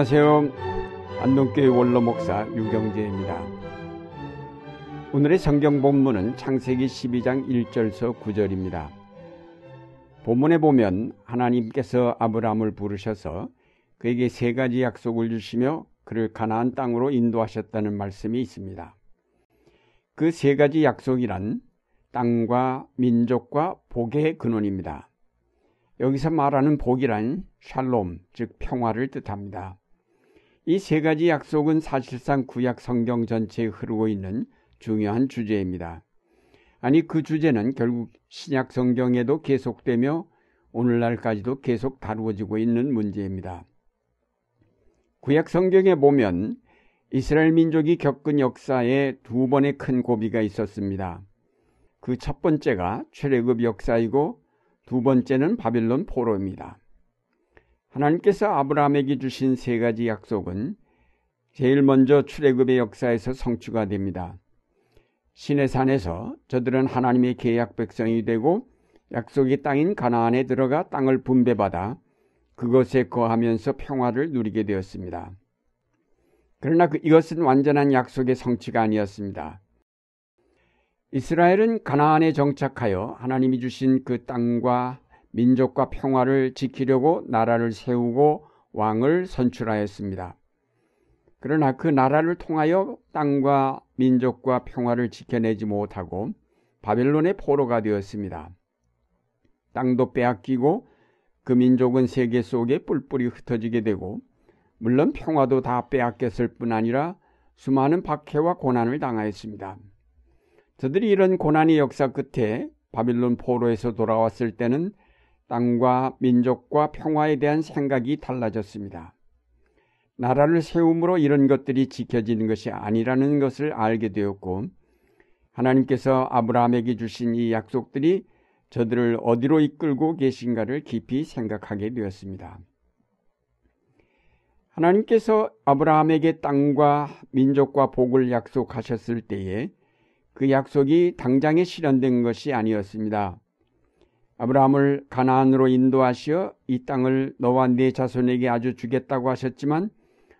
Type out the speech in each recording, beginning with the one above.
안녕하세요. 안동교회 원로 목사 유경재입니다. 오늘의 성경 본문은 창세기 12장 1절서 9절입니다. 본문에 보면 하나님께서 아브라함을 부르셔서 그에게 세 가지 약속을 주시며 그를 가나안 땅으로 인도하셨다는 말씀이 있습니다. 그 세 가지 약속이란 땅과 민족과 복의 근원입니다. 여기서 말하는 복이란 샬롬, 즉 평화를 뜻합니다. 이 세 가지 약속은 사실상 구약 성경 전체에 흐르고 있는 중요한 주제입니다. 아니 그 주제는 결국 신약 성경에도 계속되며 오늘날까지도 계속 다루어지고 있는 문제입니다. 구약 성경에 보면 이스라엘 민족이 겪은 역사에 두 번의 큰 고비가 있었습니다. 그 첫 번째가 출애굽 역사이고 두 번째는 바빌론 포로입니다. 하나님께서 아브라함에게 주신 세 가지 약속은 제일 먼저 출애굽의 역사에서 성취가 됩니다. 신의 산에서 저들은 하나님의 계약 백성이 되고 약속의 땅인 가나안에 들어가 땅을 분배받아 그것에 거하면서 평화를 누리게 되었습니다. 그러나 그 이것은 완전한 약속의 성취가 아니었습니다. 이스라엘은 가나안에 정착하여 하나님이 주신 그 땅과 민족과 평화를 지키려고 나라를 세우고 왕을 선출하였습니다. 그러나 그 나라를 통하여 땅과 민족과 평화를 지켜내지 못하고 바벨론의 포로가 되었습니다. 땅도 빼앗기고 그 민족은 세계 속에 뿔뿔이 흩어지게 되고 물론 평화도 다 빼앗겼을 뿐 아니라 수많은 박해와 고난을 당하였습니다. 저들이 이런 고난의 역사 끝에 바빌론 포로에서 돌아왔을 때는 땅과 민족과 평화에 대한 생각이 달라졌습니다. 나라를 세움으로 이런 것들이 지켜지는 것이 아니라는 것을 알게 되었고 하나님께서 아브라함에게 주신 이 약속들이 저들을 어디로 이끌고 계신가를 깊이 생각하게 되었습니다. 하나님께서 아브라함에게 땅과 민족과 복을 약속하셨을 때에 그 약속이 당장에 실현된 것이 아니었습니다. 아브라함을 가나안으로 인도하시어 이 땅을 너와 네 자손에게 아주 주겠다고 하셨지만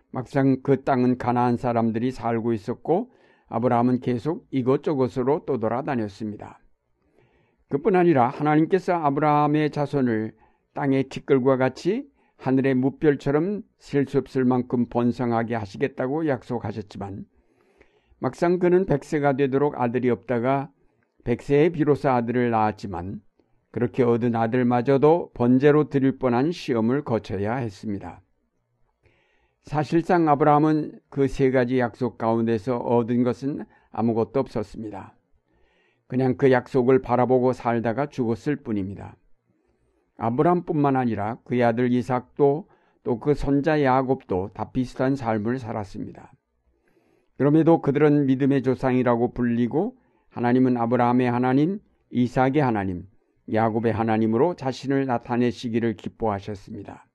막상 그 땅은 가나안 사람들이 살고 있었고 아브라함은 계속 이것저것으로 떠돌아다녔습니다. 그뿐 아니라 하나님께서 아브라함의 자손을 땅의 티끌과 같이 하늘의 무별처럼 셀 수 없을 만큼 번성하게 하시겠다고 약속하셨지만 막상 그는 백세가 되도록 아들이 없다가 백세에 비로소 아들을 낳았지만 그렇게 얻은 아들마저도 번제로 드릴 뻔한 시험을 거쳐야 했습니다. 사실상 아브라함은 그 세 가지 약속 가운데서 얻은 것은 아무것도 없었습니다. 그냥 그 약속을 바라보고 살다가 죽었을 뿐입니다. 아브라함뿐만 아니라 그의 아들 이삭도 또 그 손자 야곱도 다 비슷한 삶을 살았습니다. 그럼에도 그들은 믿음의 조상이라고 불리고 하나님은 아브라함의 하나님, 이삭의 하나님, 야곱의 하나님으로 자신을 나타내시기를 기뻐하셨습니다.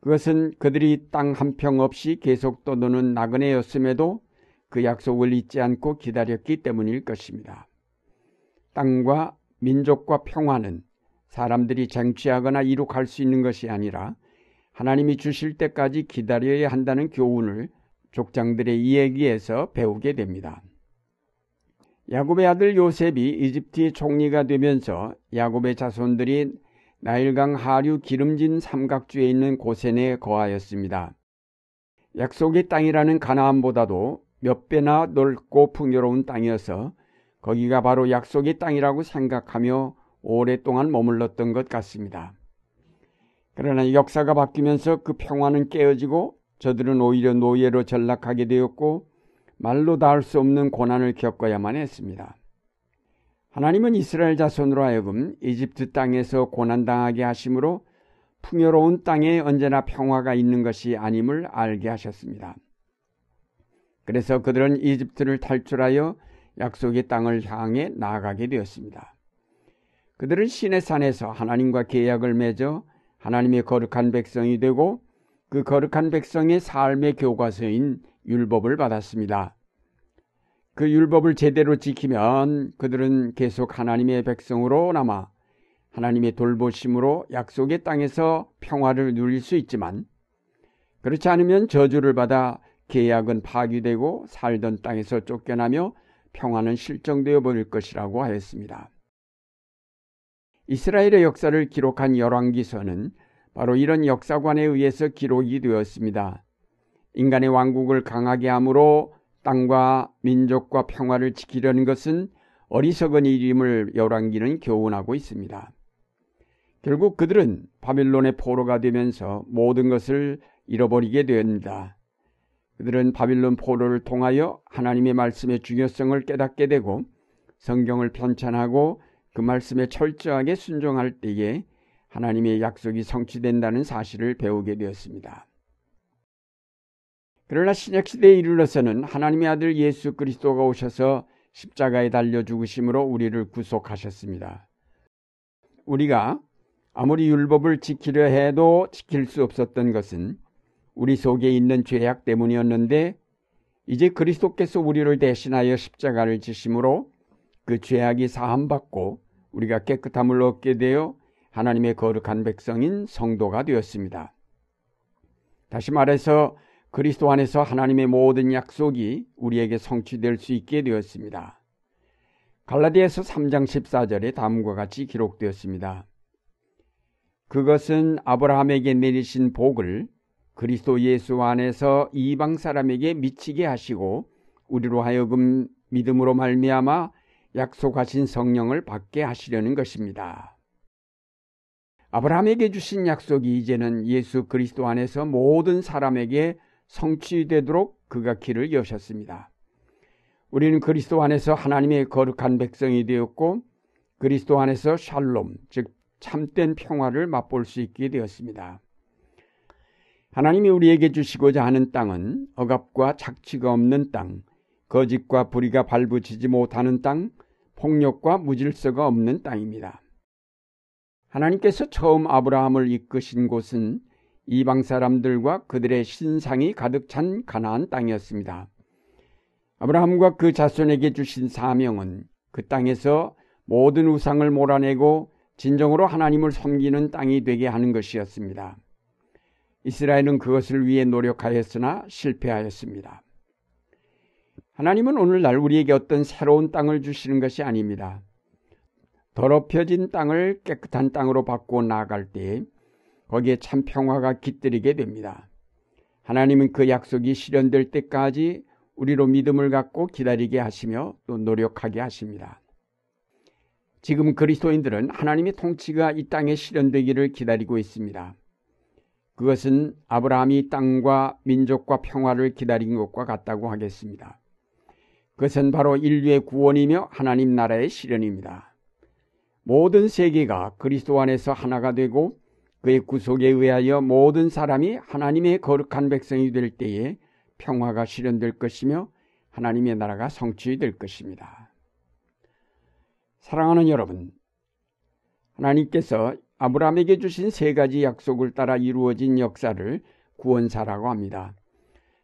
그것은 그들이 땅 한평 없이 계속 떠도는 나그네였음에도 그 약속을 잊지 않고 기다렸기 때문일 것입니다. 땅과 민족과 평화는 사람들이 쟁취하거나 이룩할 수 있는 것이 아니라 하나님이 주실 때까지 기다려야 한다는 교훈을 족장들의 이야기에서 배우게 됩니다. 야곱의 아들 요셉이 이집트의 총리가 되면서 야곱의 자손들이 나일강 하류 기름진 삼각주에 있는 고센에 거하였습니다. 약속의 땅이라는 가나안보다도 몇 배나 넓고 풍요로운 땅이어서 거기가 바로 약속의 땅이라고 생각하며 오랫동안 머물렀던 것 같습니다. 그러나 역사가 바뀌면서 그 평화는 깨어지고 저들은 오히려 노예로 전락하게 되었고 말로 닿을 수 없는 고난을 겪어야만 했습니다. 하나님은 이스라엘 자손으로 하여금 이집트 땅에서 고난당하게 하심으로 풍요로운 땅에 언제나 평화가 있는 것이 아님을 알게 하셨습니다. 그래서 그들은 이집트를 탈출하여 약속의 땅을 향해 나아가게 되었습니다. 그들은 신의 산에서 하나님과 계약을 맺어 하나님의 거룩한 백성이 되고 그 거룩한 백성의 삶의 교과서인 율법을 받았습니다. 그 율법을 제대로 지키면 그들은 계속 하나님의 백성으로 남아 하나님의 돌보심으로 약속의 땅에서 평화를 누릴 수 있지만 그렇지 않으면 저주를 받아 계약은 파기되고 살던 땅에서 쫓겨나며 평화는 실정되어 버릴 것이라고 하였습니다. 이스라엘의 역사를 기록한 열왕기서는 바로 이런 역사관에 의해서 기록이 되었습니다. 인간의 왕국을 강하게 함으로 땅과 민족과 평화를 지키려는 것은 어리석은 일임을 열왕기는 교훈하고 있습니다. 결국 그들은 바빌론의 포로가 되면서 모든 것을 잃어버리게 됩니다. 그들은 바빌론 포로를 통하여 하나님의 말씀의 중요성을 깨닫게 되고 성경을 편찬하고 그 말씀에 철저하게 순종할 때에 하나님의 약속이 성취된다는 사실을 배우게 되었습니다. 그러나 신약시대에 이르러서는 하나님의 아들 예수 그리스도가 오셔서 십자가에 달려 죽으심으로 우리를 구속하셨습니다. 우리가 아무리 율법을 지키려 해도 지킬 수 없었던 것은 우리 속에 있는 죄악 때문이었는데 이제 그리스도께서 우리를 대신하여 십자가를 지심으로 그 죄악이 사함받고 우리가 깨끗함을 얻게 되어 하나님의 거룩한 백성인 성도가 되었습니다. 다시 말해서 그리스도 안에서 하나님의 모든 약속이 우리에게 성취될 수 있게 되었습니다. 갈라디아서 3장 14절에 다음과 같이 기록되었습니다. 그것은 아브라함에게 내리신 복을 그리스도 예수 안에서 이방 사람에게 미치게 하시고 우리로 하여금 믿음으로 말미암아 약속하신 성령을 받게 하시려는 것입니다. 아브라함에게 주신 약속이 이제는 예수 그리스도 안에서 모든 사람에게 성취되도록 그가 길을 여셨습니다. 우리는 그리스도 안에서 하나님의 거룩한 백성이 되었고 그리스도 안에서 샬롬, 즉 참된 평화를 맛볼 수 있게 되었습니다. 하나님이 우리에게 주시고자 하는 땅은 억압과 착취가 없는 땅, 거짓과 불의가 발붙이지 못하는 땅, 폭력과 무질서가 없는 땅입니다. 하나님께서 처음 아브라함을 이끄신 곳은 이방 사람들과 그들의 신상이 가득 찬 가나안 땅이었습니다. 아브라함과 그 자손에게 주신 사명은 그 땅에서 모든 우상을 몰아내고 진정으로 하나님을 섬기는 땅이 되게 하는 것이었습니다. 이스라엘은 그것을 위해 노력하였으나 실패하였습니다. 하나님은 오늘날 우리에게 어떤 새로운 땅을 주시는 것이 아닙니다. 더럽혀진 땅을 깨끗한 땅으로 바꾸어 나아갈 때 거기에 참 평화가 깃들이게 됩니다. 하나님은 그 약속이 실현될 때까지 우리로 믿음을 갖고 기다리게 하시며 또 노력하게 하십니다. 지금 그리스도인들은 하나님의 통치가 이 땅에 실현되기를 기다리고 있습니다. 그것은 아브라함이 땅과 민족과 평화를 기다린 것과 같다고 하겠습니다. 그것은 바로 인류의 구원이며 하나님 나라의 실현입니다. 모든 세계가 그리스도 안에서 하나가 되고 그의 구속에 의하여 모든 사람이 하나님의 거룩한 백성이 될 때에 평화가 실현될 것이며 하나님의 나라가 성취될 것입니다. 사랑하는 여러분, 하나님께서 아브라함에게 주신 세 가지 약속을 따라 이루어진 역사를 구원사라고 합니다.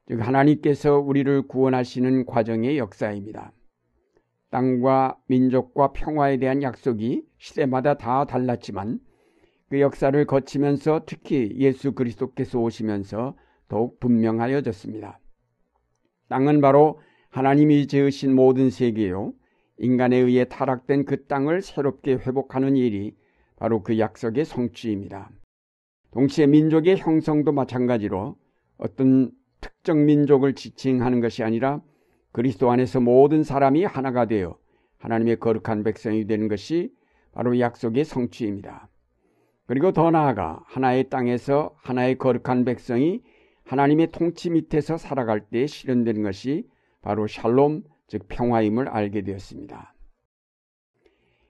즉 하나님께서 우리를 구원하시는 과정의 역사입니다. 땅과 민족과 평화에 대한 약속이 시대마다 다 달랐지만 그 역사를 거치면서 특히 예수 그리스도께서 오시면서 더욱 분명하여졌습니다. 땅은 바로 하나님이 지으신 모든 세계요. 인간에 의해 타락된 그 땅을 새롭게 회복하는 일이 바로 그 약속의 성취입니다. 동시에 민족의 형성도 마찬가지로 어떤 특정 민족을 지칭하는 것이 아니라 그리스도 안에서 모든 사람이 하나가 되어 하나님의 거룩한 백성이 되는 것이 바로 약속의 성취입니다. 그리고 더 나아가 하나의 땅에서 하나의 거룩한 백성이 하나님의 통치 밑에서 살아갈 때 실현되는 것이 바로 샬롬, 즉 평화임을 알게 되었습니다.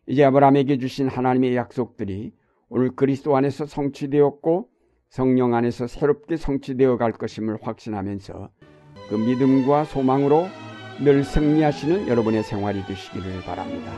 이제 아브라함에게 주신 하나님의 약속들이 오늘 그리스도 안에서 성취되었고 성령 안에서 새롭게 성취되어 갈 것임을 확신하면서 그 믿음과 소망으로 늘 승리하시는 여러분의 생활이 되시기를 바랍니다.